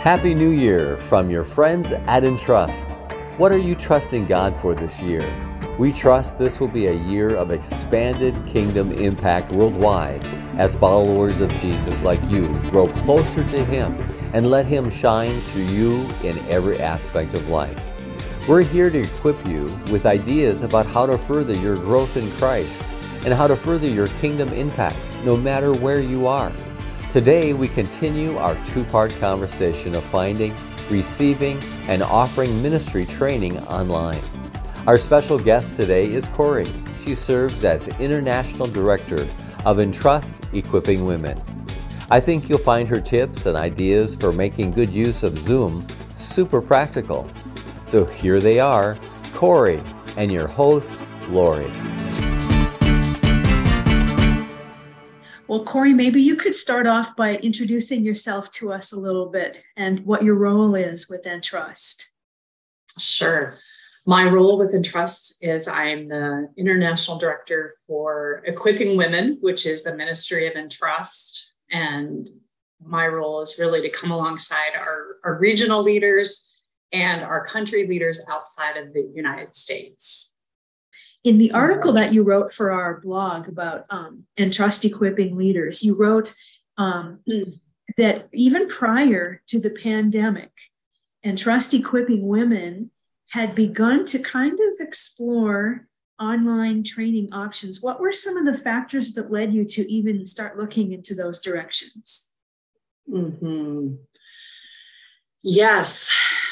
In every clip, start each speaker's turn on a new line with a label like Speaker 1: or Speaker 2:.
Speaker 1: Happy New Year from your friends at Entrust. What are you trusting God for this year? We trust this will be a year of expanded kingdom impact worldwide as followers of Jesus like you grow closer to Him and let Him shine through you in every aspect of life. We're here to equip you with ideas about how to further your growth in Christ and how to further your kingdom impact no matter where you are. Today, we continue our two part conversation of finding, receiving, and offering ministry training online. Our special guest today is Corrie. She serves as International Director of Entrust Equipping Women. I think you'll find her tips and ideas for making good use of Zoom super practical. So here they are Corrie and your host, Laurie.
Speaker 2: Well, Corrie, maybe you could start off by introducing yourself to us a little bit and what your role is with Entrust.
Speaker 3: Sure. My role with Entrust is I'm the International Director for Equipping Women, which is the Ministry of Entrust. And my role is really to come alongside our, our regional leaders and our country leaders outside of the United States
Speaker 2: in the article that you wrote for our blog about um, Entrust Equipping Leaders, you wrote um, that even prior to the pandemic, Entrust Equipping Women had begun to kind of explore online training options. What were some of the factors that led you to even start looking into those directions?
Speaker 3: Mm-hmm. Yes,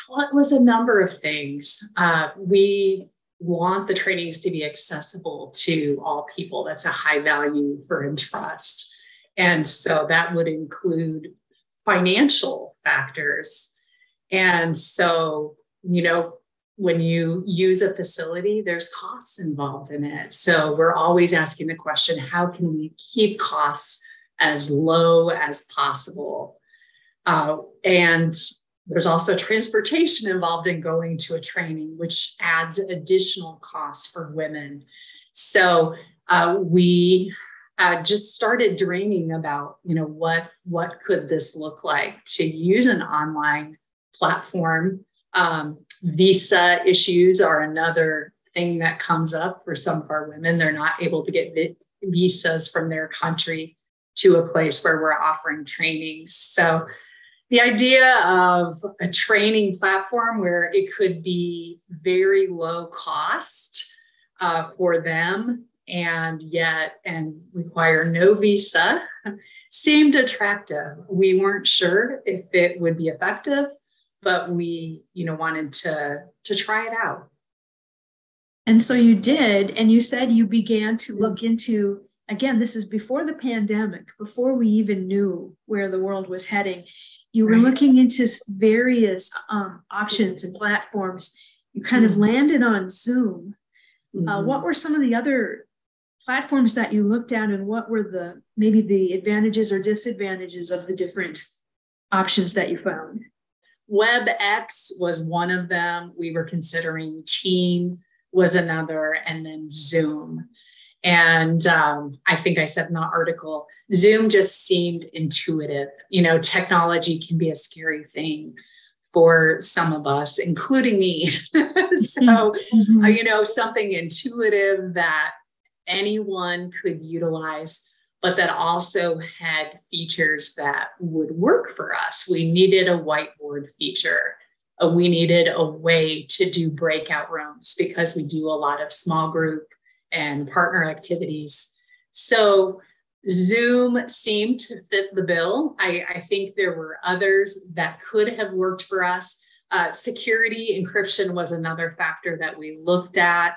Speaker 3: well, it was a number of things. Uh, we want the trainings to be accessible to all people. That's a high value for Entrust. And so that would include financial factors. And so, you know, when you use a facility, there's costs involved in it. So we're always asking the question how can we keep costs as low as possible? Uh, and there's also transportation involved in going to a training, which adds additional costs for women. So uh, we uh, just started dreaming about, you know, what what could this look like to use an online platform. Um, visa issues are another thing that comes up for some of our women. They're not able to get visas from their country to a place where we're offering trainings. So the idea of a training platform where it could be very low cost uh, for them and yet and require no visa seemed attractive. We weren't sure if it would be effective but we you know wanted to to try it out.
Speaker 2: And so you did and you said you began to look into again this is before the pandemic before we even knew where the world was heading you were right. looking into various um, options and platforms. You kind mm-hmm. of landed on Zoom. Uh, mm-hmm. Uh, what were some of the other platforms that you looked at, and what were the maybe the advantages or disadvantages of the different options that you found?
Speaker 3: WebEx was one of them. We were considering Team was another, and then Zoom. And um, I think I said in the article, Zoom just seemed intuitive. You know, technology can be a scary thing for some of us, including me. so, mm-hmm. uh, you know, something intuitive that anyone could utilize, but that also had features that would work for us. We needed a whiteboard feature. Uh, we needed a way to do breakout rooms because we do a lot of small group and partner activities. So Zoom seemed to fit the bill. I, I think there were others that could have worked for us. Uh, security encryption was another factor that we looked at,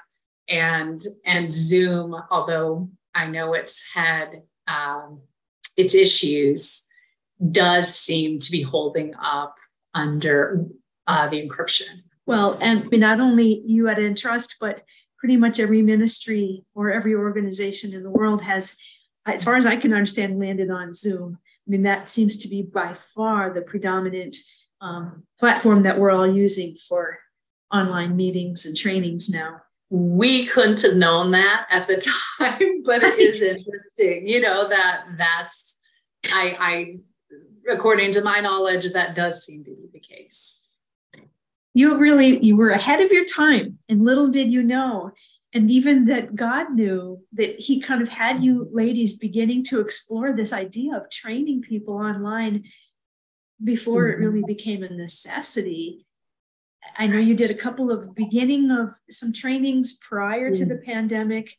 Speaker 3: and and Zoom, although I know it's had um, its issues, does seem to be holding up under uh, the encryption.
Speaker 2: Well, and not only you at Entrust, but pretty much every ministry or every organization in the world has, as far as I can understand, landed on Zoom. I mean, that seems to be by far the predominant um, platform that we're all using for online meetings and trainings now.
Speaker 3: We couldn't have known that at the time, but it is interesting, you know, that that's, I, I, according to my knowledge, that does seem to be the case.
Speaker 2: You really you were ahead of your time, and little did you know, and even that God knew that He kind of had you ladies beginning to explore this idea of training people online before it really became a necessity. I know you did a couple of beginning of some trainings prior to the pandemic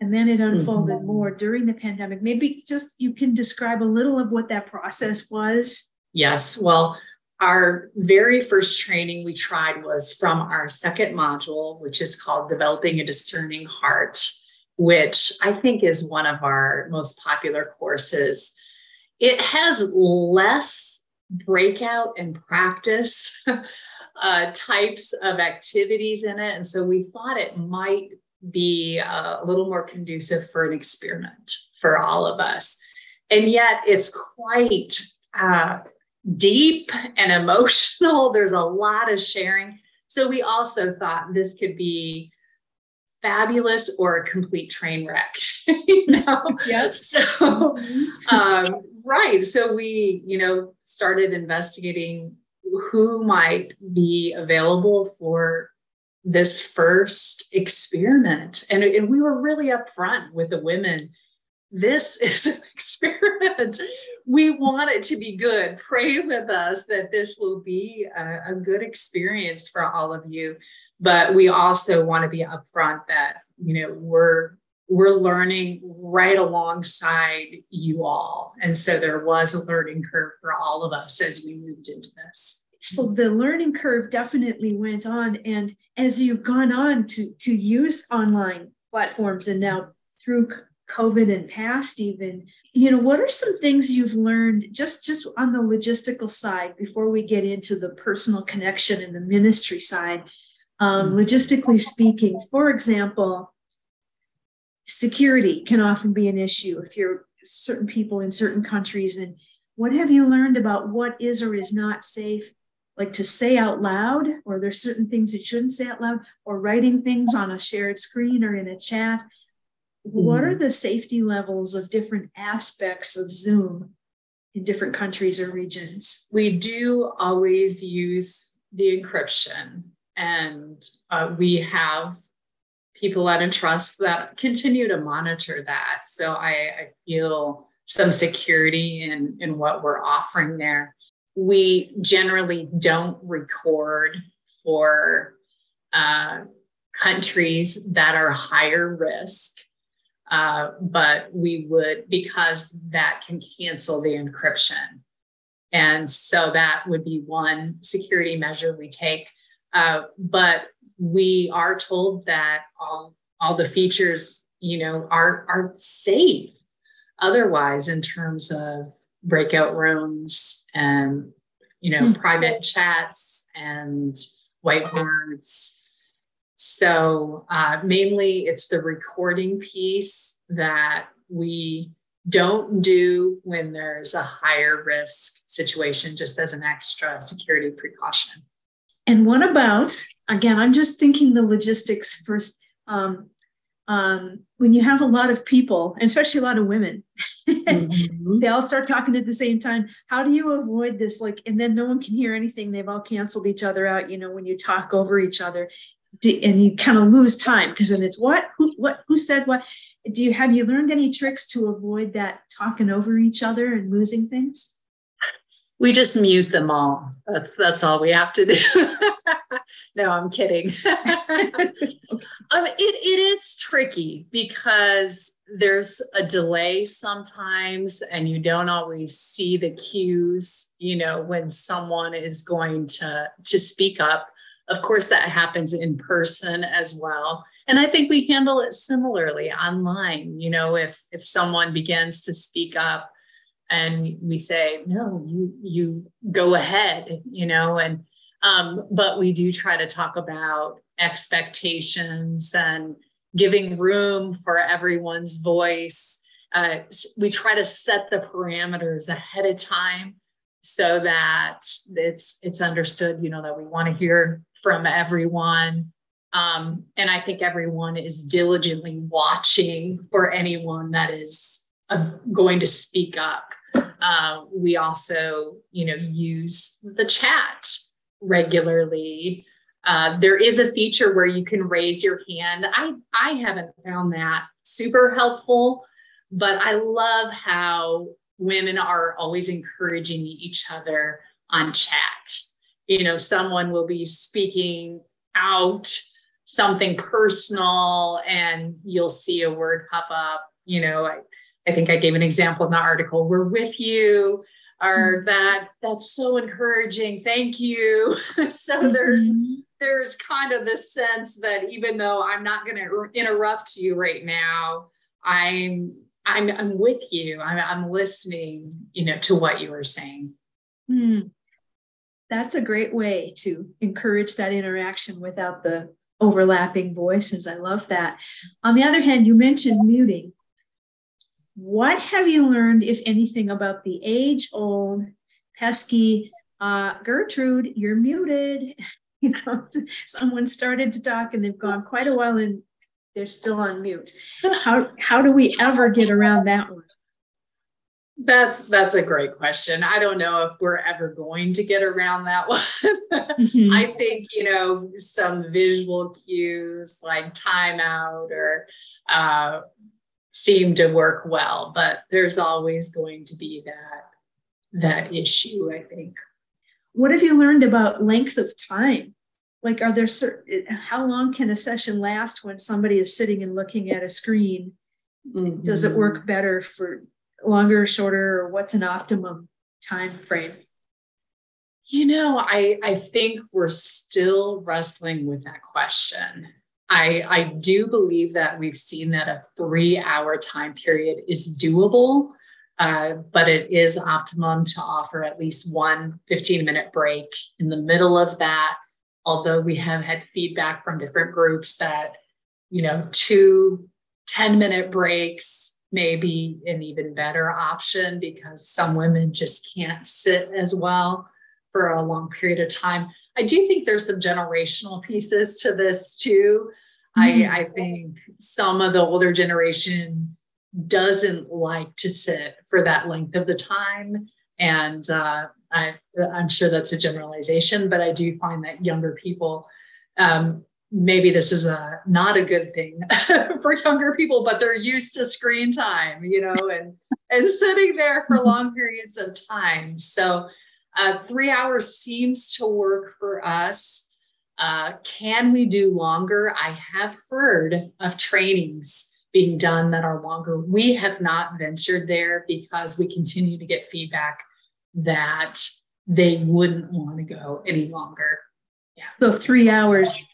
Speaker 2: and then it unfolded mm-hmm. more during the pandemic. Maybe just you can describe a little of what that process was.
Speaker 3: Yes. Well, our very first training we tried was from our second module, which is called Developing a Discerning Heart, which I think is one of our most popular courses. It has less breakout and practice uh, types of activities in it. And so we thought it might be uh, a little more conducive for an experiment for all of us. And yet it's quite uh, deep and emotional. There's a lot of sharing. So we also thought this could be fabulous or a complete train wreck. you know?
Speaker 2: Yes.
Speaker 3: So mm-hmm. um, right. So we, you know, started investigating who might be available for this first experiment. And, and we were really upfront with the women. This is an experiment. We want it to be good. Pray with us that this will be a, a good experience for all of you. But we also want to be upfront that, you know, we're we're learning right alongside you all. And so there was a learning curve for all of us as we moved into this
Speaker 2: so the learning curve definitely went on and as you've gone on to to use online platforms and now through covid and past even you know what are some things you've learned just just on the logistical side before we get into the personal connection and the ministry side um, mm-hmm. logistically speaking for example security can often be an issue if you're certain people in certain countries and what have you learned about what is or is not safe like to say out loud, or there's certain things you shouldn't say out loud, or writing things on a shared screen or in a chat. What are mm-hmm. the safety levels of different aspects of Zoom in different countries or regions?
Speaker 3: We do always use the encryption, and uh, we have people at Entrust that continue to monitor that. So I, I feel some security in, in what we're offering there we generally don't record for uh, countries that are higher risk. Uh, but we would, because that can cancel the encryption. And so that would be one security measure we take. Uh, but we are told that all, all the features, you know, are, are safe otherwise in terms of breakout rooms and you know mm-hmm. private chats and whiteboards so uh, mainly it's the recording piece that we don't do when there's a higher risk situation just as an extra security precaution
Speaker 2: and what about again i'm just thinking the logistics first um, um, when you have a lot of people, and especially a lot of women, mm-hmm. they all start talking at the same time. How do you avoid this? Like, and then no one can hear anything. They've all canceled each other out. You know, when you talk over each other, and you kind of lose time because then it's what, who, what, who said what? Do you have you learned any tricks to avoid that talking over each other and losing things?
Speaker 3: We just mute them all. That's that's all we have to do. no, I'm kidding. um, it, it is tricky because there's a delay sometimes, and you don't always see the cues. You know when someone is going to to speak up. Of course, that happens in person as well. And I think we handle it similarly online. You know, if if someone begins to speak up, and we say, no, you you go ahead. You know, and um, but we do try to talk about expectations and giving room for everyone's voice. Uh, we try to set the parameters ahead of time so that it's it's understood, you know, that we want to hear from everyone. Um, and I think everyone is diligently watching for anyone that is uh, going to speak up. Uh, we also, you know, use the chat regularly. Uh, there is a feature where you can raise your hand. I, I haven't found that super helpful, but I love how women are always encouraging each other on chat. You know, someone will be speaking out something personal and you'll see a word pop up. You know, I, I think I gave an example in the article, we're with you, or mm-hmm. that that's so encouraging. Thank you. so mm-hmm. there's there's kind of this sense that even though I'm not going to interrupt you right now, I'm I'm I'm with you. I'm I'm listening, you know, to what you are saying.
Speaker 2: Mm. That's a great way to encourage that interaction without the overlapping voices. I love that. On the other hand, you mentioned muting. What have you learned, if anything, about the age old, pesky uh, Gertrude, you're muted? you know, someone started to talk and they've gone quite a while and they're still on mute. How, how do we ever get around that one?
Speaker 3: That's that's a great question. I don't know if we're ever going to get around that one. mm-hmm. I think you know some visual cues like timeout or uh, seem to work well, but there's always going to be that that issue. I think.
Speaker 2: What have you learned about length of time? Like, are there certain? How long can a session last when somebody is sitting and looking at a screen? Mm-hmm. Does it work better for longer, shorter, or what's an optimum time frame?
Speaker 3: You know, I, I think we're still wrestling with that question. I, I do believe that we've seen that a three hour time period is doable, uh, but it is optimum to offer at least one 15 minute break in the middle of that. Although we have had feedback from different groups that, you know, two 10 minute breaks may be an even better option because some women just can't sit as well for a long period of time. I do think there's some generational pieces to this too. Mm-hmm. I, I think some of the older generation doesn't like to sit for that length of the time. And uh, I, am sure that's a generalization, but I do find that younger people um, maybe this is a not a good thing for younger people but they're used to screen time you know and and sitting there for long periods of time. So uh, three hours seems to work for us. Uh, can we do longer? I have heard of trainings being done that are longer. We have not ventured there because we continue to get feedback that they wouldn't want to go any longer.
Speaker 2: Yeah. So three hours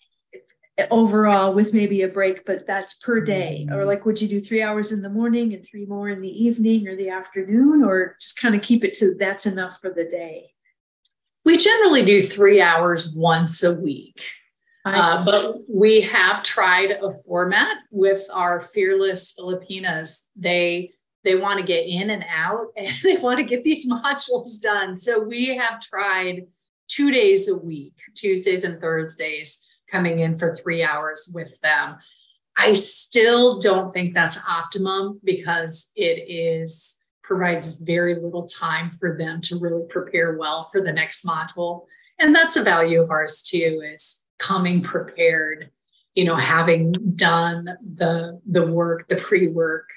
Speaker 2: overall with maybe a break, but that's per day. Or mm-hmm. like, would you do three hours in the morning and three more in the evening or the afternoon, or just kind of keep it to that's enough for the day?
Speaker 3: We generally do three hours once a week. Uh, but we have tried a format with our fearless Filipinas. They they want to get in and out and they want to get these modules done. So we have tried two days a week, Tuesdays and Thursdays, coming in for three hours with them. I still don't think that's optimum because it is provides very little time for them to really prepare well for the next module. And that's a value of ours too, is coming prepared, you know, having done the the work, the pre-work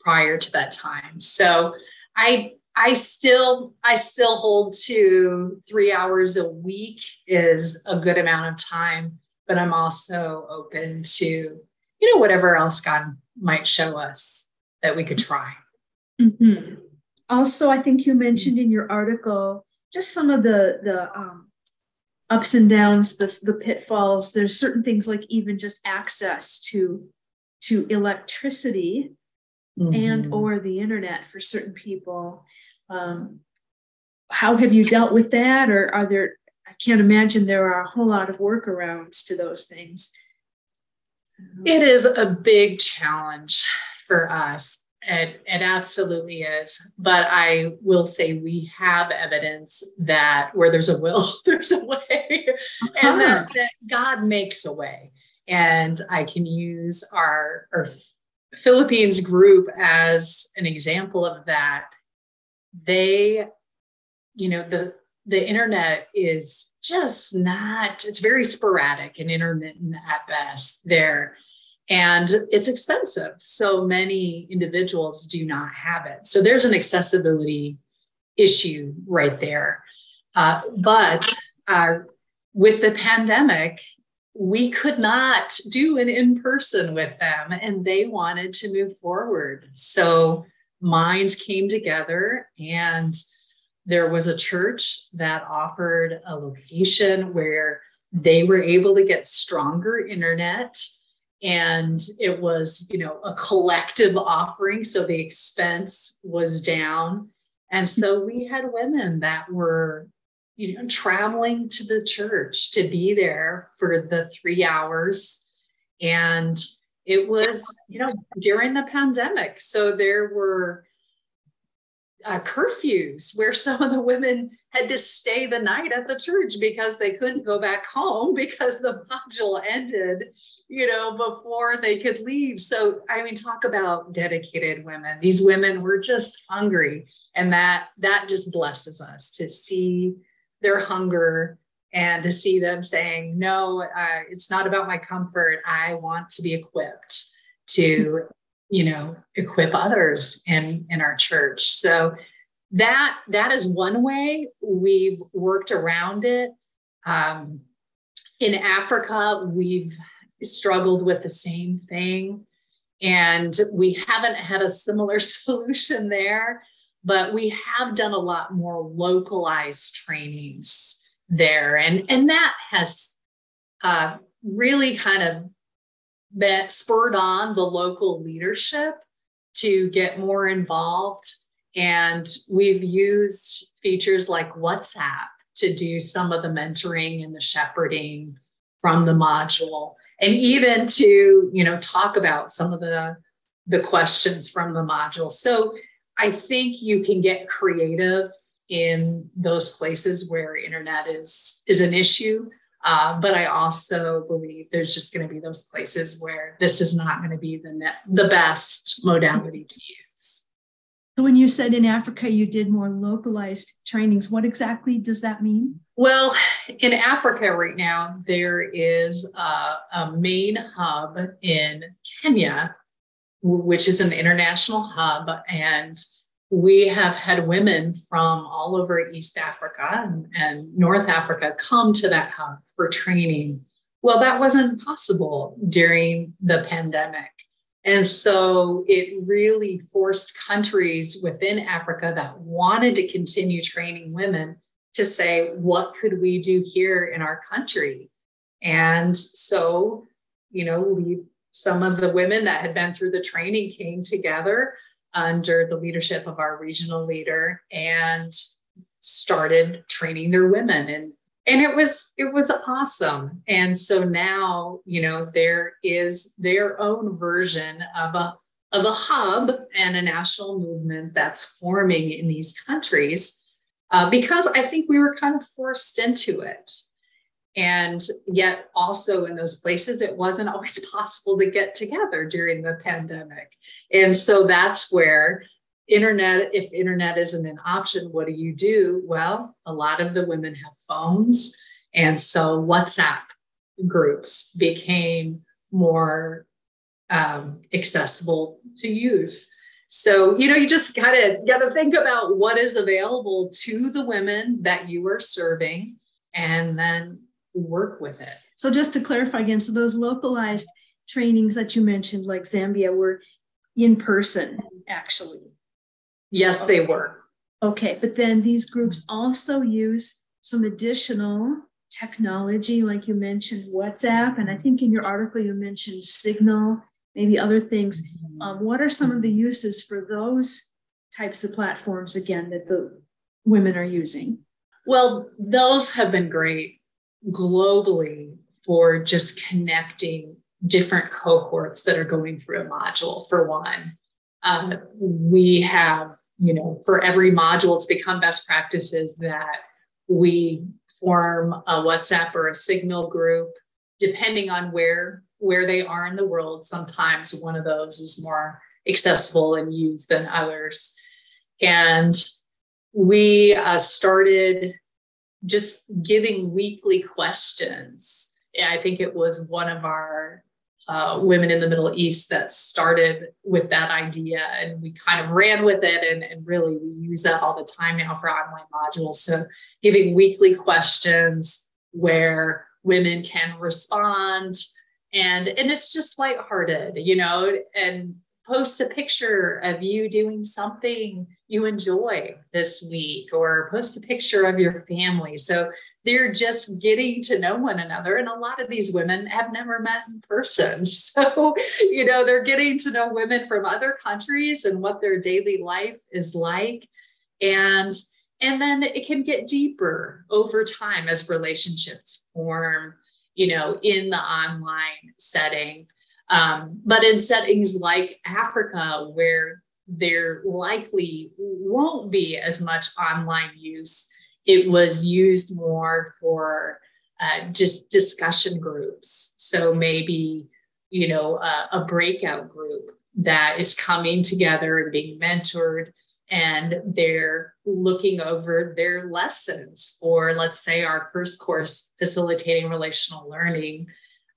Speaker 3: prior to that time. So I I still I still hold to three hours a week is a good amount of time but I'm also open to, you know, whatever else God might show us that we could try.
Speaker 2: Mm-hmm. Also, I think you mentioned in your article just some of the the um, ups and downs, the the pitfalls. There's certain things like even just access to to electricity mm-hmm. and or the internet for certain people. Um, how have you dealt with that, or are there I can't imagine there are a whole lot of workarounds to those things.
Speaker 3: It is a big challenge for us. It, it absolutely is. But I will say we have evidence that where there's a will, there's a way, uh-huh. and that, that God makes a way. And I can use our, our Philippines group as an example of that. They, you know, the the internet is just not, it's very sporadic and intermittent at best there. And it's expensive. So many individuals do not have it. So there's an accessibility issue right there. Uh, but uh, with the pandemic, we could not do an in person with them, and they wanted to move forward. So minds came together, and there was a church that offered a location where they were able to get stronger internet. And it was you know a collective offering. So the expense was down. And so we had women that were you know traveling to the church to be there for the 3 hours. And it was you know during the pandemic so there were uh, curfews where some of the women had to stay the night at the church because they couldn't go back home because the module ended you know, before they could leave. So, I mean, talk about dedicated women. These women were just hungry. And that that just blesses us to see their hunger and to see them saying, no, uh, it's not about my comfort. I want to be equipped to, you know, equip others in, in our church. So that that is one way we've worked around it. Um, in Africa, we've struggled with the same thing. And we haven't had a similar solution there, but we have done a lot more localized trainings there. And, and that has uh, really kind of been spurred on the local leadership to get more involved. And we've used features like WhatsApp to do some of the mentoring and the shepherding from the module and even to you know talk about some of the the questions from the module so i think you can get creative in those places where internet is is an issue uh, but i also believe there's just going to be those places where this is not going to be the net, the best modality to use
Speaker 2: so when you said in africa you did more localized trainings what exactly does that mean
Speaker 3: well, in Africa right now, there is a, a, main hub in Kenya, which is an international hub. And we have had women from all over East Africa and, and North Africa come to that hub for training. Well, that wasn't possible during the pandemic. And so it really forced countries within Africa that wanted to continue training women to say, what could we do here in our country? And so, you know, we, some of the women that had been through the training came together under the leadership of our regional leader and started training their women and and it was it was awesome and so now you know there is their own version of a of a hub and a national movement that's forming in these countries uh, because I think we were kind of forced into it. And yet, also in those places, it wasn't always possible to get together during the pandemic. And so that's where internet, if internet isn't an option, what do you do? Well, a lot of the women have phones. And so WhatsApp groups became more um, accessible to use. So, you know, you just gotta gotta think about what is available to the women that you are serving and then work with it.
Speaker 2: So just to clarify again, so those localized trainings that you mentioned, like Zambia, were in person actually.
Speaker 3: Yes, they were.
Speaker 2: Okay, but then these groups also use some additional technology, like you mentioned WhatsApp, and I think in your article you mentioned Signal maybe other things. Mm-hmm. Um, what are some of the uses for those types of platforms again that the women are using?
Speaker 3: Well, those have been great globally for just connecting different cohorts that are going through a module. For one, uh, we have, you know, for every module, it's become best practices that we form a WhatsApp or a Signal group, depending on where where they are in the world, sometimes one of those is more accessible and used than others. And we uh, started just giving weekly questions. I think it was one of our uh, women in the Middle East that started with that idea, and we kind of ran with it, and, and really we use that all the time now for online modules. So, giving weekly questions where women can respond, and and it's just lighthearted, you know, and post a picture of you doing something you enjoy this week, or post a picture of your family. So they're just getting to know one another. And a lot of these women have never met in person. So, you know, they're getting to know women from other countries and what their daily life is like. And and then it can get deeper over time as relationships form, you know, in the online setting. Um, but in settings like Africa, where there likely won't be as much online use, it was used more for uh, just discussion groups. So maybe, you know, a, a breakout group that is coming together and being mentored and they're looking over their lessons or let's say our first course facilitating relational learning.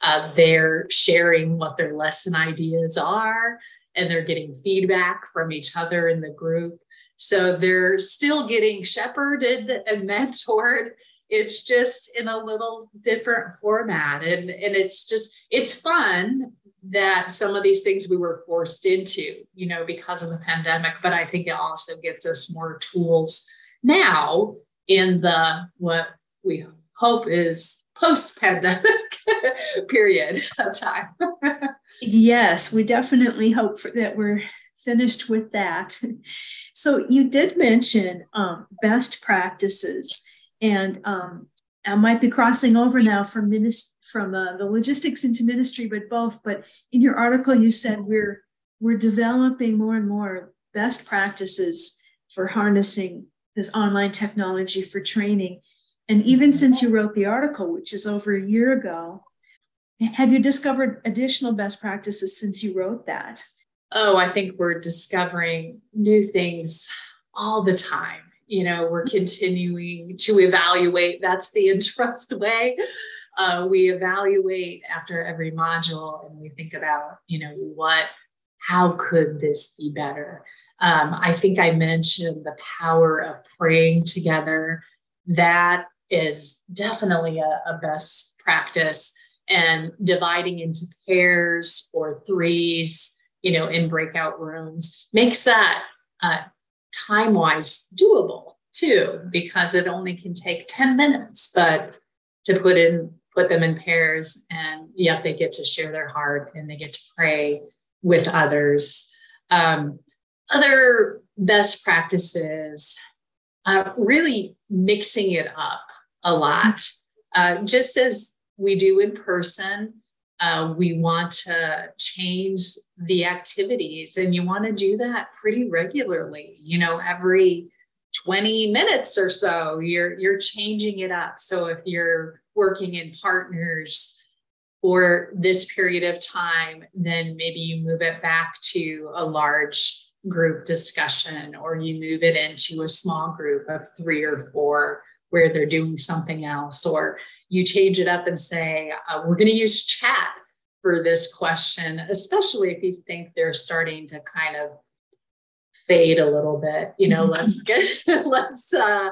Speaker 3: Uh, they're sharing what their lesson ideas are and they're getting feedback from each other in the group so they're still getting shepherded and mentored. It's just in a little different format. And, and it's just, it's fun that some of these things we were forced into, you know, because of the pandemic. But I think it also gives us more tools now in the what we hope is post pandemic period of time.
Speaker 2: yes, we definitely hope for, that we're finished with that. So you did mention um, best practices, and um, I might be crossing over now from minist- from uh, the logistics into ministry, but both. But in your article, you said we're we're developing more and more best practices for harnessing this online technology for training. And even since you wrote the article, which is over a year ago, have you discovered additional best practices since you wrote that?
Speaker 3: oh, I think we're discovering new things all the time. You know, we're continuing to evaluate. That's the Entrust way. Uh, we evaluate after every module and we think about, you know, what, how could this be better? Um, I think I mentioned the power of praying together. That is definitely a, a best practice and dividing into pairs or threes you know, in breakout rooms makes that uh, time wise doable too, because it only can take 10 minutes, but to put in, put them in pairs and yet they get to share their heart and they get to pray with others. Um, other best practices, uh, really mixing it up a lot, uh, just as we do in person uh, we want to change the activities and you want to do that pretty regularly you know every 20 minutes or so you're you're changing it up. So if you're working in partners for this period of time then maybe you move it back to a large group discussion or you move it into a small group of three or four where they're doing something else or you change it up and say, uh, we're going to use chat for this question, especially if you think they're starting to kind of fade a little bit. You know, let's get, let's uh,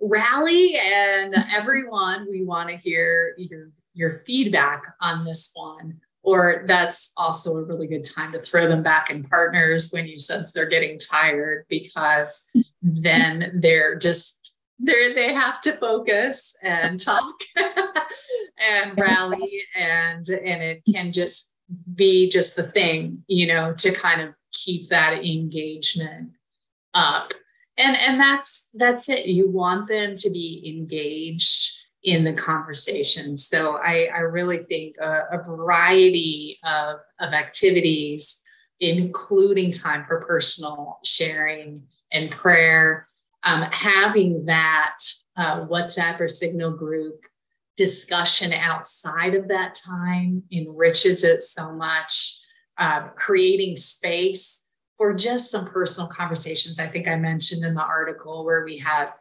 Speaker 3: rally and everyone, we want to hear your, your feedback on this one. Or that's also a really good time to throw them back in partners when you sense they're getting tired because then they're just they they have to focus and talk and rally and and it can just be just the thing you know to kind of keep that engagement up. And and that's that's it. You want them to be engaged in the conversation. So i i really think a, a variety of of activities including time for personal sharing and prayer um, having that uh, WhatsApp or Signal group discussion outside of that time enriches it so much. Uh, creating space for just some personal conversations. I think I mentioned in the article where we have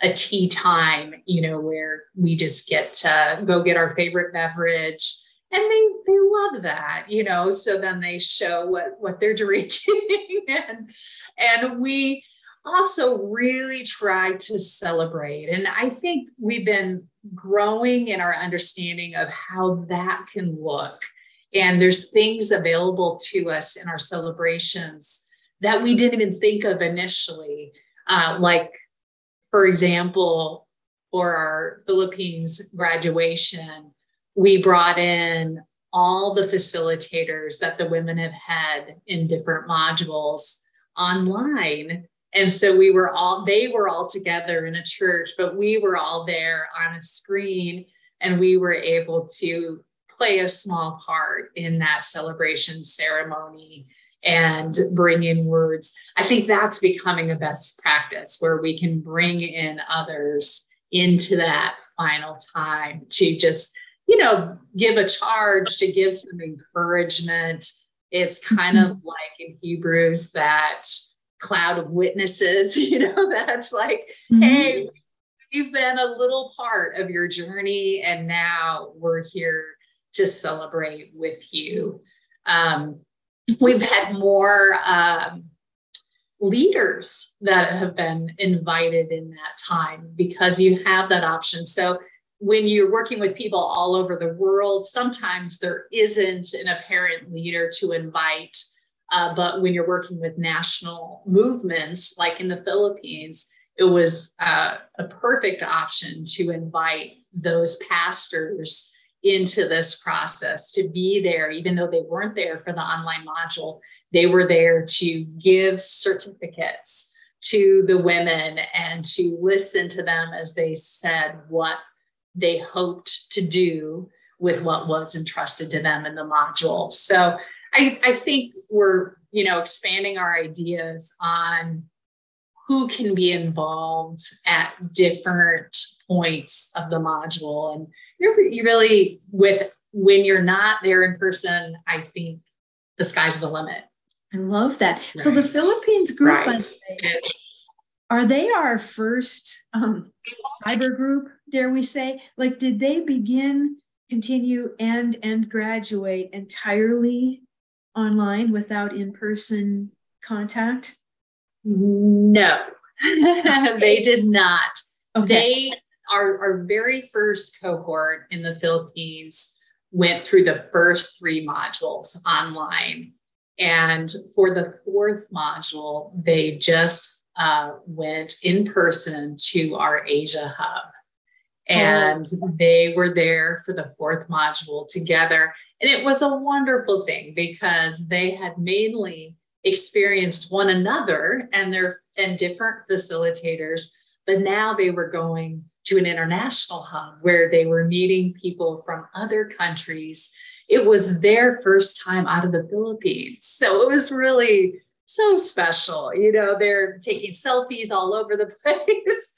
Speaker 3: a tea time, you know, where we just get to go get our favorite beverage. And they they love that, you know. So then they show what what they're drinking, and and we also really try to celebrate. And I think we've been growing in our understanding of how that can look. And there's things available to us in our celebrations that we didn't even think of initially, uh, like for example, for our Philippines graduation, we brought in all the facilitators that the women have had in different modules online. And so we were all, they were all together in a church, but we were all there on a screen and we were able to play a small part in that celebration ceremony and bring in words. I think that's becoming a best practice where we can bring in others into that final time to just, you know, give a charge, to give some encouragement. It's kind of mm-hmm. like in Hebrews that cloud of witnesses, you know, that's like, mm-hmm. hey, you've been a little part of your journey, and now we're here to celebrate with you. Um, we've had more um, leaders that have been invited in that time because you have that option. So when you're working with people all over the world, sometimes there isn't an apparent leader to invite. Uh, but when you're working with national movements, like in the Philippines, it was uh, a perfect option to invite those pastors into this process to be there, even though they weren't there for the online module. They were there to give certificates to the women and to listen to them as they said what they hoped to do with what was entrusted to them in the module. So I, I think we're, you know, expanding our ideas on who can be involved at different points of the module. And you're, you really, with when you're not there in person, I think the sky's the limit.
Speaker 2: I love that. Right. So the Philippines group, right. are they our first um, cyber group, dare we say? Like, did they begin, continue, and and graduate entirely online without in-person contact?
Speaker 3: No, they did not. Okay. They our, our very first cohort in the Philippines went through the first three modules online. And for the fourth module, they just uh, went in person to our Asia hub. Oh. And oh. they were there for the fourth module together. And it was a wonderful thing because they had mainly experienced one another and their and different facilitators, but now they were going to an international hub where they were meeting people from other countries. It was their first time out of the Philippines. So it was really so special. You know, they're taking selfies all over the place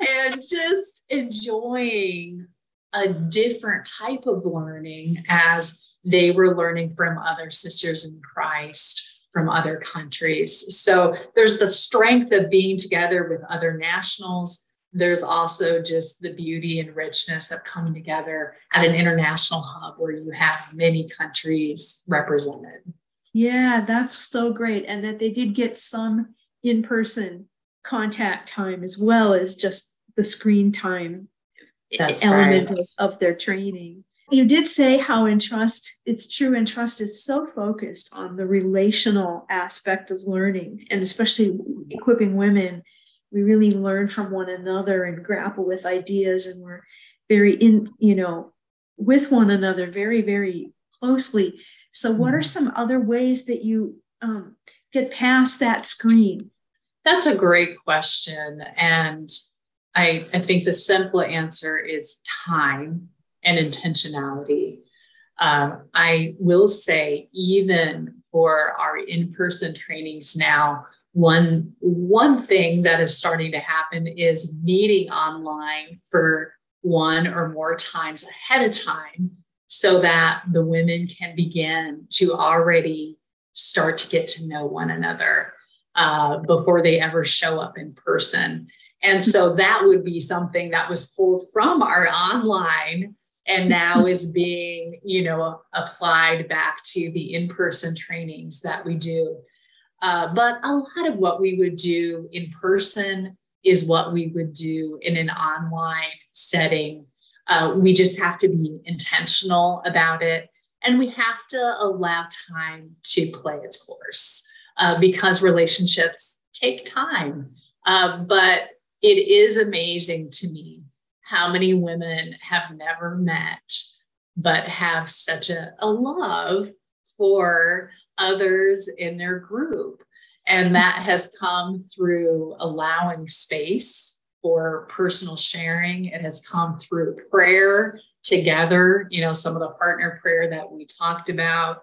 Speaker 3: and just enjoying a different type of learning as they were learning from other sisters in Christ from other countries. So there's the strength of being together with other nationals there's also just the beauty and richness of coming together at an international hub where you have many countries represented.
Speaker 2: Yeah, that's so great. And that they did get some in person contact time as well as just the screen time that's element right. of, of their training. You did say how in trust, it's true, Entrust is so focused on the relational aspect of learning and especially equipping women we really learn from one another and grapple with ideas and we're very in you know with one another very very closely so what are mm-hmm. some other ways that you um, get past that screen
Speaker 3: that's a great question and I, I think the simple answer is time and intentionality um, i will say even for our in-person trainings now one one thing that is starting to happen is meeting online for one or more times ahead of time so that the women can begin to already start to get to know one another uh, before they ever show up in person And so that would be something that was pulled from our online and now is being, you know, applied back to the in-person trainings that we do. Uh, but a lot of what we would do in person is what we would do in an online setting. Uh, we just have to be intentional about it and we have to allow time to play its course uh, because relationships take time. Uh, but it is amazing to me how many women have never met but have such a, a love for others in their group. And that has come through allowing space for personal sharing. It has come through prayer together, you know, some of the partner prayer that we talked about.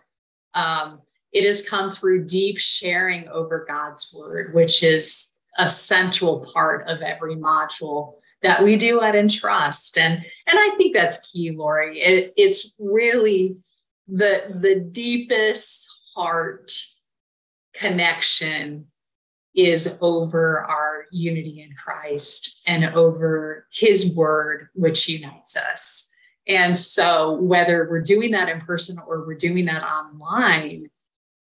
Speaker 3: Um, it has come through deep sharing over God's word, which is a central part of every module that we do at Entrust. And, and I think that's key, Laurie. It, it's really the, the deepest heart connection is over our unity in Christ and over his word, which unites us. And so, whether we're doing that in person or we're doing that online,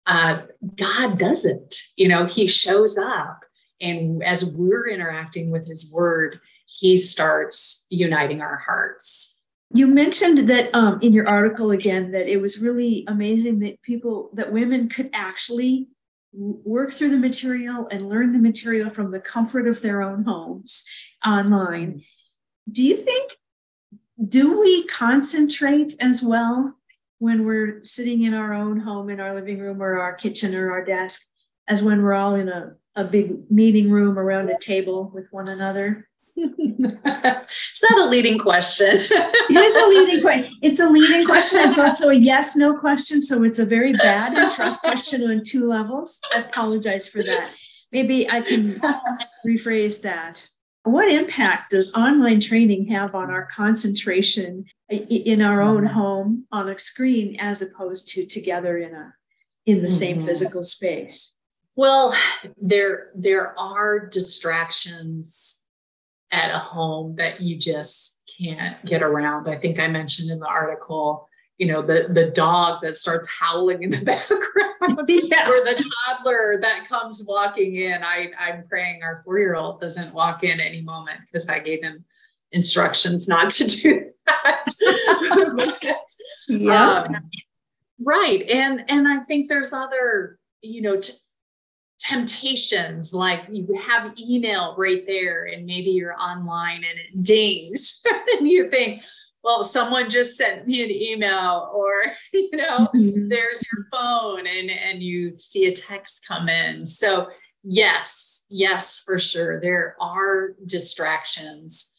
Speaker 3: uh, God does it. You know, he shows up. And as we're interacting with his word, he starts uniting our hearts.
Speaker 2: You mentioned that um, in your article again that it was really amazing that people, that women could actually work through the material and learn the material from the comfort of their own homes online. Do you think, do we concentrate as well when we're sitting in our own home, in our living room or our kitchen or our desk, as when we're all in a, a big meeting room around a table with one another?
Speaker 3: Is that a leading question?
Speaker 2: it is a leading question. It's a leading question. It's also a yes no question. So it's a very bad Entrust question on two levels. I apologize for that. Maybe I can rephrase that. What impact does online training have on our concentration in our own home on a screen as opposed to together in a in the same mm-hmm. physical space?
Speaker 3: Well, there there are distractions at a home that you just can't get around. I think I mentioned in the article, you know, the the dog that starts howling in the background, yeah. or the toddler that comes walking in. I I'm praying our four year old doesn't walk in any moment because I gave him instructions not to do that. yeah. Um, right, and and I think there's other you know t- temptations like you have email right there and maybe you're online and it dings. And you think well someone just sent me an email or you know mm-hmm. there's your phone and and you see a text come in. So yes yes for sure there are distractions.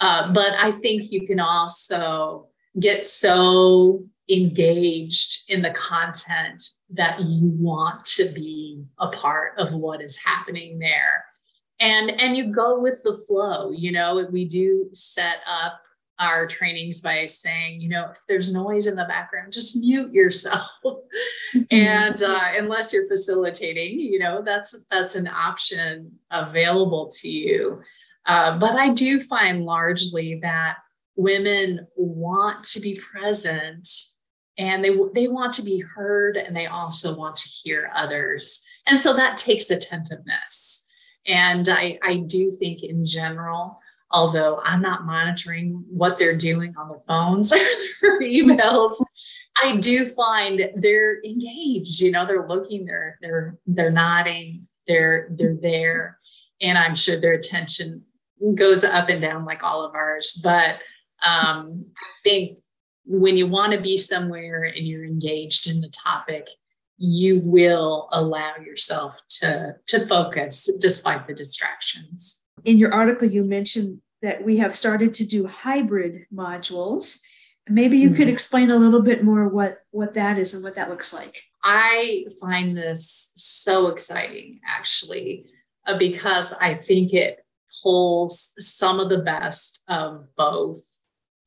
Speaker 3: Uh, but i think you can also get so engaged in the content that you want to be a part of what is happening there. And and you go with the flow you know we do set up our trainings by saying you know if there's noise in the background just mute yourself. And uh, unless you're facilitating you know that's that's an option available to you. Uh, but i do find largely that women want to be present and they they want to be heard and they also want to hear others. And so that takes attentiveness. And i i do think in general although i'm not monitoring what they're doing on the phones or their emails i do find they're engaged you know they're looking they're they're they're nodding they're they're there. And i'm sure their attention goes up and down like all of ours. But um, i think when you want to be somewhere and you're engaged in the topic, you will allow yourself to, to focus despite the distractions.
Speaker 2: In your article, you mentioned that we have started to do hybrid modules. Maybe you mm-hmm. could explain a little bit more what, what that is and what that looks like.
Speaker 3: I find this so exciting, actually, uh, because I think it pulls some of the best of both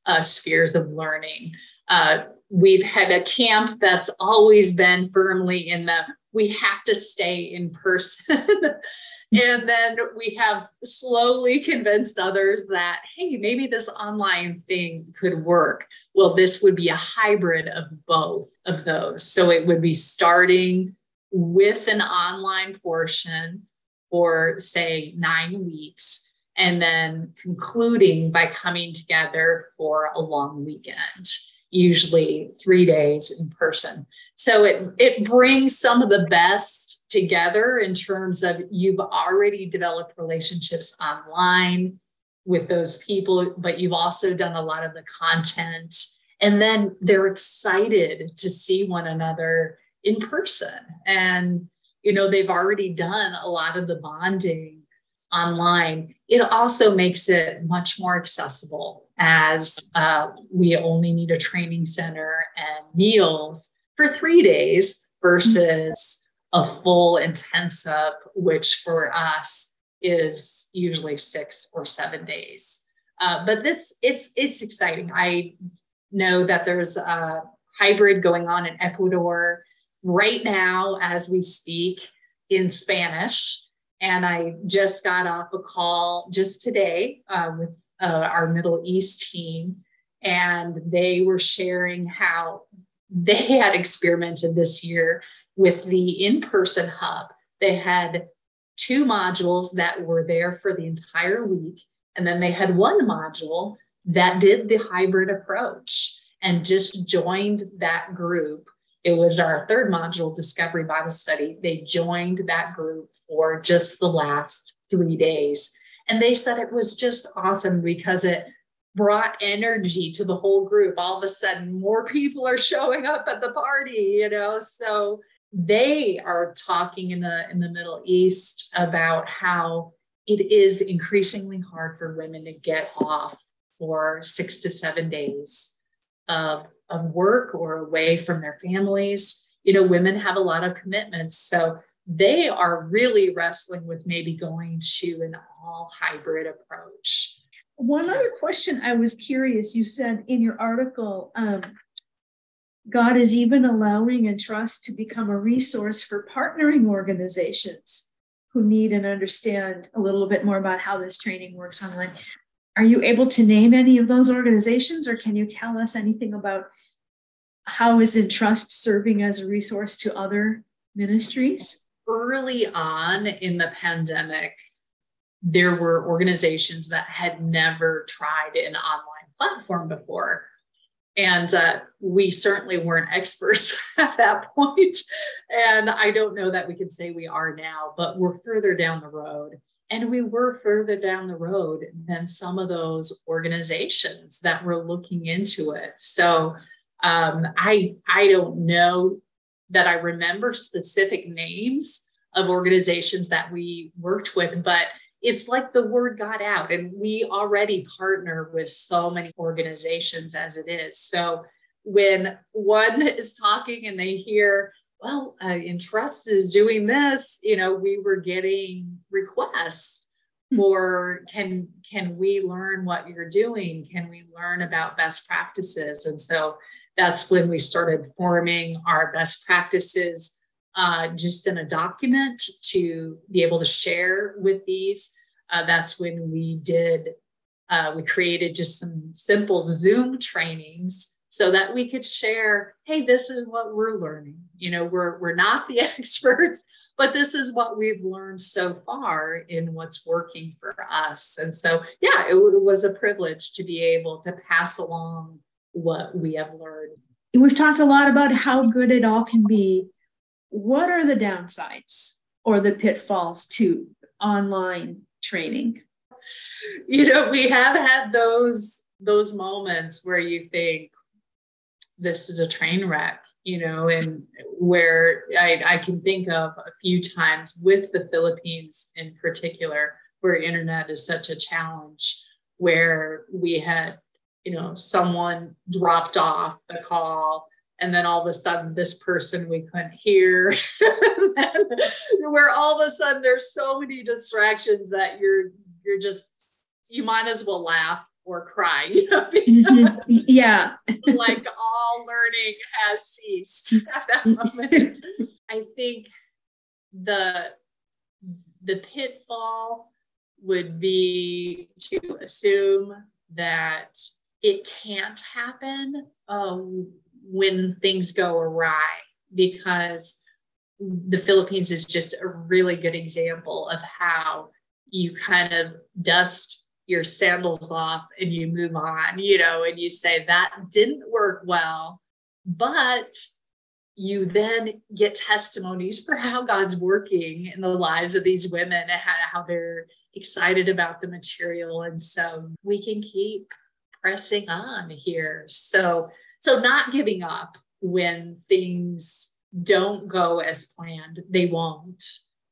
Speaker 3: uh, spheres of learning. Uh, we've had a camp that's always been firmly in the we have to stay in person and then we have slowly convinced others that, hey, maybe this online thing could work. Well, this would be a hybrid of both of those. So it would be starting with an online portion for, say, nine weeks, and then concluding by coming together for a long weekend, usually three days in person. So it, it brings some of the best together in terms of you've already developed relationships online with those people, but you've also done a lot of the content. And then they're excited to see one another in person. And, you know, they've already done a lot of the bonding online. It also makes it much more accessible as uh, we only need a training center and meals for three days versus a full intensive, which for us is usually six or seven days. Uh, but this it's it's exciting. I know that there's a hybrid going on in Ecuador right now as we speak in Spanish. And I just got off a call just today uh, with uh, our Middle East team, and they were sharing how they had experimented this year with the in person hub. They had two modules that were there for the entire week. And then they had one module that did the hybrid approach and just joined that group. It was our third module, Discovery Bible Study. They joined that group for just the last three days. And they said it was just awesome because it brought energy to the whole group. All of a sudden, more people are showing up at the party, you know. So they are talking in the in the Middle East about how it is increasingly hard for women to get off for six to seven days of, of work or away from their families. You know, women have a lot of commitments. So they are really wrestling with maybe going to an all hybrid approach.
Speaker 2: One other question I was curious you said in your article, um, God is even allowing Entrust to become a resource for partnering organizations who need and understand a little bit more about how this training works online. Are you able to name any of those organizations, or can you tell us anything about how is Entrust serving as a resource to other ministries?
Speaker 3: Early on in the pandemic, there were organizations that had never tried an online platform before and uh, we certainly weren't experts at that point. And I don't know that we can say we are now, but we're further down the road. And we were further down the road than some of those organizations that were looking into it. So um, I I don't know that I remember specific names of organizations that we worked with, but it's like the word got out and we already partner with so many organizations as it is. So when one is talking and they hear well uh, entrust is doing this you know we were getting requests hmm. for can can we learn what you're doing? Can we learn about best practices? And so that's when we started forming our best practices uh, just in a document to be able to share with these. Uh, that's when we did, uh, we created just some simple Zoom trainings so that we could share, hey, this is what we're learning. You know, we're, we're not the experts, but this is what we've learned so far in what's working for us. And so, yeah, it, it was a privilege to be able to pass along what we have learned.
Speaker 2: We've talked a lot about how good it all can be what are the downsides or the pitfalls to online training?
Speaker 3: You know, we have had those those moments where you think this is a train wreck, you know, and where I, I can think of a few times with the Philippines in particular, where internet is such a challenge, where we had, you know, someone dropped off the call and then all of a sudden this person we couldn't hear. Where all of a sudden there's so many distractions that you're you're just you might as well laugh or cry you know
Speaker 2: mm-hmm. yeah.
Speaker 3: like all learning has ceased at that moment. I think the the pitfall would be to assume that it can't happen um, when things go awry because the Philippines is just a really good example of how you kind of dust your sandals off and you move on, you know, and you say that didn't work well, but you then get testimonies for how God's working in the lives of these women and how, they're excited about the material. And so we can keep pressing on here. So, so not giving up when things don't go as planned, they won't.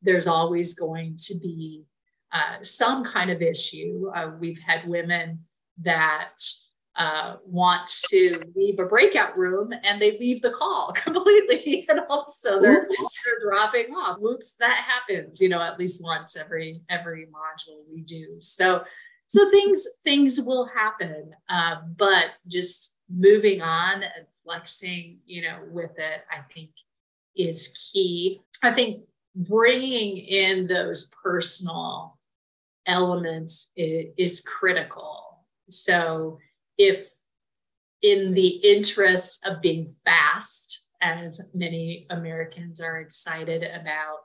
Speaker 3: There's always going to be uh, some kind of issue. Uh, we've had women that uh, want to leave a breakout room and they leave the call completely and also they're, they're dropping off whoops that happens you know at least once every every module we do so so things things will happen uh, but just moving on and flexing you know with it i think is key. I think bringing in those personal elements is, is critical. So if in the interest of being fast, as many Americans are excited about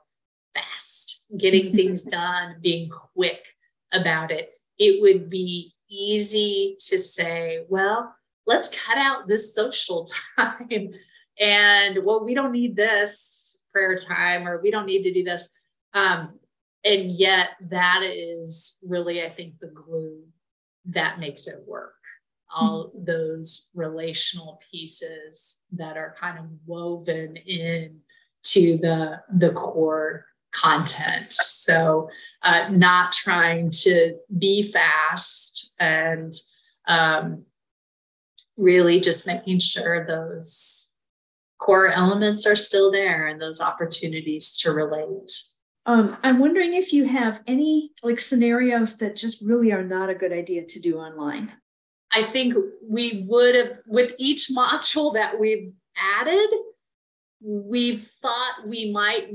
Speaker 3: fast, getting things done, being quick about it, it would be easy to say, well, let's cut out this social time. And well, we don't need this prayer time, or we don't need to do this. Um, and yet, that is really, I think, the glue that makes it work all those relational pieces that are kind of woven in to the the core content. So uh, not trying to be fast and um, really just making sure those core elements are still there and those opportunities to relate.
Speaker 2: Um, i'm wondering if you have any like scenarios that just really are not a good idea to do online.
Speaker 3: I think we would have, with each module that we've added, we've thought we might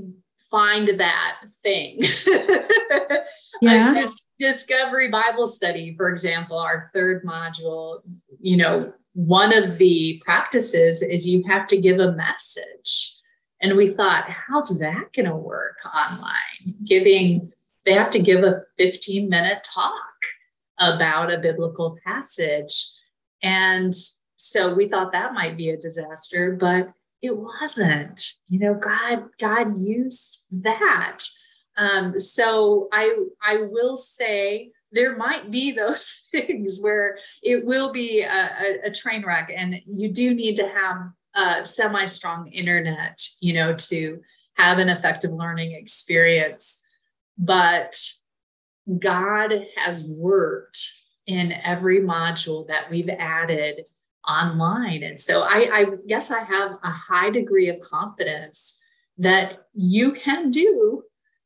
Speaker 3: find that thing. yeah. Dis- Discovery Bible Study, for example, our third module, you know, one of the practices is you have to give a message. And we thought, how's that going to work online? Giving, they have to give a 15 minute talk about a biblical passage. And so we thought that might be a disaster, but it wasn't. You know, God, God used that. Um, so I I will say there might be those things where it will be a, a, a train wreck, and you do need to have a semi-strong internet, you know, to have an effective learning experience. But God has worked in every module that we've added online. And so I, I guess I have a high degree of confidence that you can do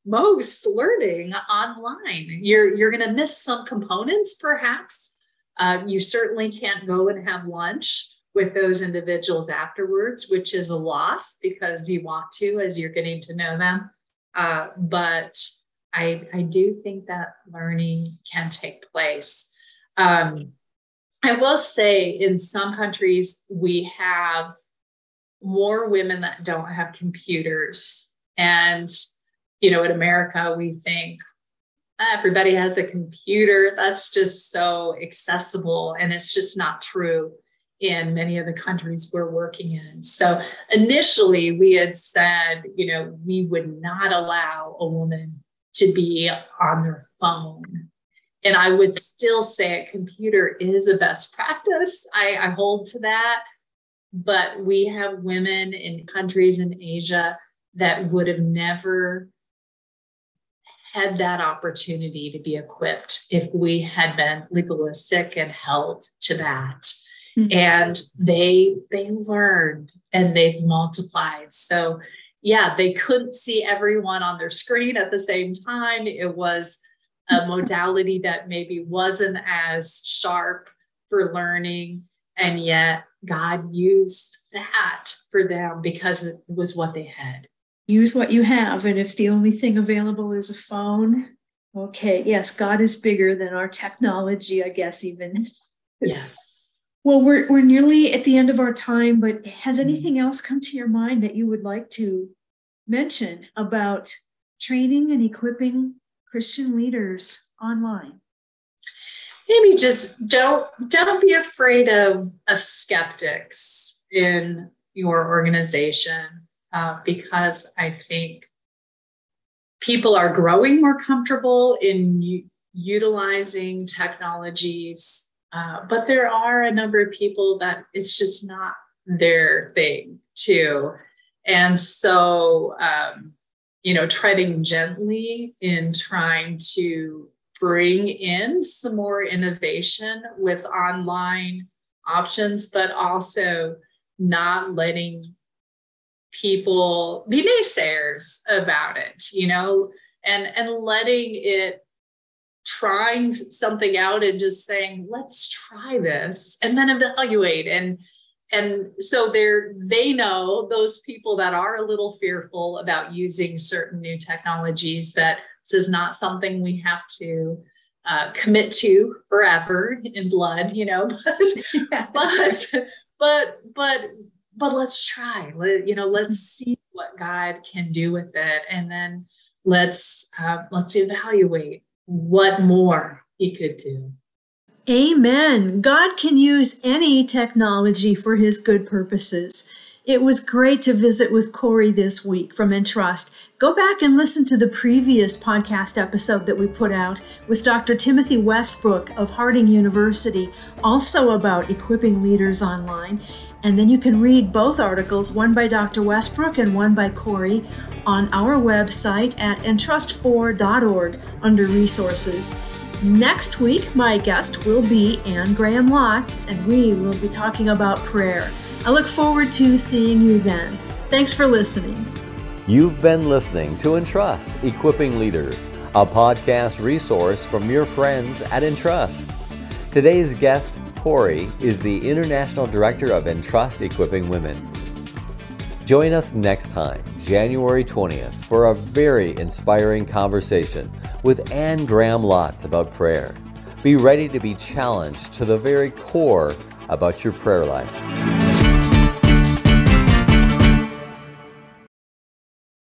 Speaker 3: most learning online. You're, you're going to miss some components, perhaps. Uh, you certainly can't go and have lunch with those individuals afterwards, which is a loss because you want to as you're getting to know them. Uh, but I, I do think that learning can take place. Um, I will say in some countries, we have more women that don't have computers. And, you know, in America, we think ah, everybody has a computer. That's just so accessible. And it's just not true in many of the countries we're working in. So initially, we had said, you know, we would not allow a woman to be on their phone. And I would still say a computer is a best practice. I, I hold to that. But we have women in countries in Asia that would have never had that opportunity to be equipped if we had been legalistic and held to that. Mm-hmm. And they they learned and they've multiplied. So yeah, they couldn't see everyone on their screen at the same time. It was a modality that maybe wasn't as sharp for learning. And yet God used that for them because it was what they had.
Speaker 2: use what you have. And if the only thing available is a phone, okay, yes, God is bigger than our technology, I guess, even.
Speaker 3: Yes.
Speaker 2: Well, we're, we're nearly at the end of our time, but has anything else come to your mind that you would like to mention about training and equipping Christian leaders online?
Speaker 3: Maybe just don't don't be afraid of, of skeptics in your organization uh, because I think people are growing more comfortable in u- utilizing technologies, uh, but there are a number of people that it's just not their thing too. And so, um, you know, treading gently in trying to bring in some more innovation with online options, but also not letting people be naysayers about it, you know, and and letting it trying something out and just saying, let's try this and then evaluate and and so they're they know those people that are a little fearful about using certain new technologies that this is not something we have to uh, commit to forever in blood you know but but but but but let's try. Let, you know let's see what god can do with it. And then let's uh, let's evaluate what more he could do
Speaker 2: Amen. God can use any technology for his good purposes. It was great to visit with Corrie this week from Entrust. Go back and listen to the previous podcast episode that we put out with Dr. Timothy Westbrook of Harding University, also about equipping leaders online. And then you can read both articles, one by Dr. Westbrook and one by Corrie, on our website at entrust4.org under resources. Next week, my guest will be Anne Graham Lotz, and we will be talking about prayer. I look forward to seeing you then. Thanks for listening.
Speaker 1: You've been listening to Entrust Equipping Leaders, a podcast resource from your friends at Entrust. Today's guest, Corrie, is the International Director of Entrust Equipping Women. Join us next time, January 20th, for a very inspiring conversation with Anne Graham Lotz about prayer. Be ready to be challenged to the very core about your prayer life.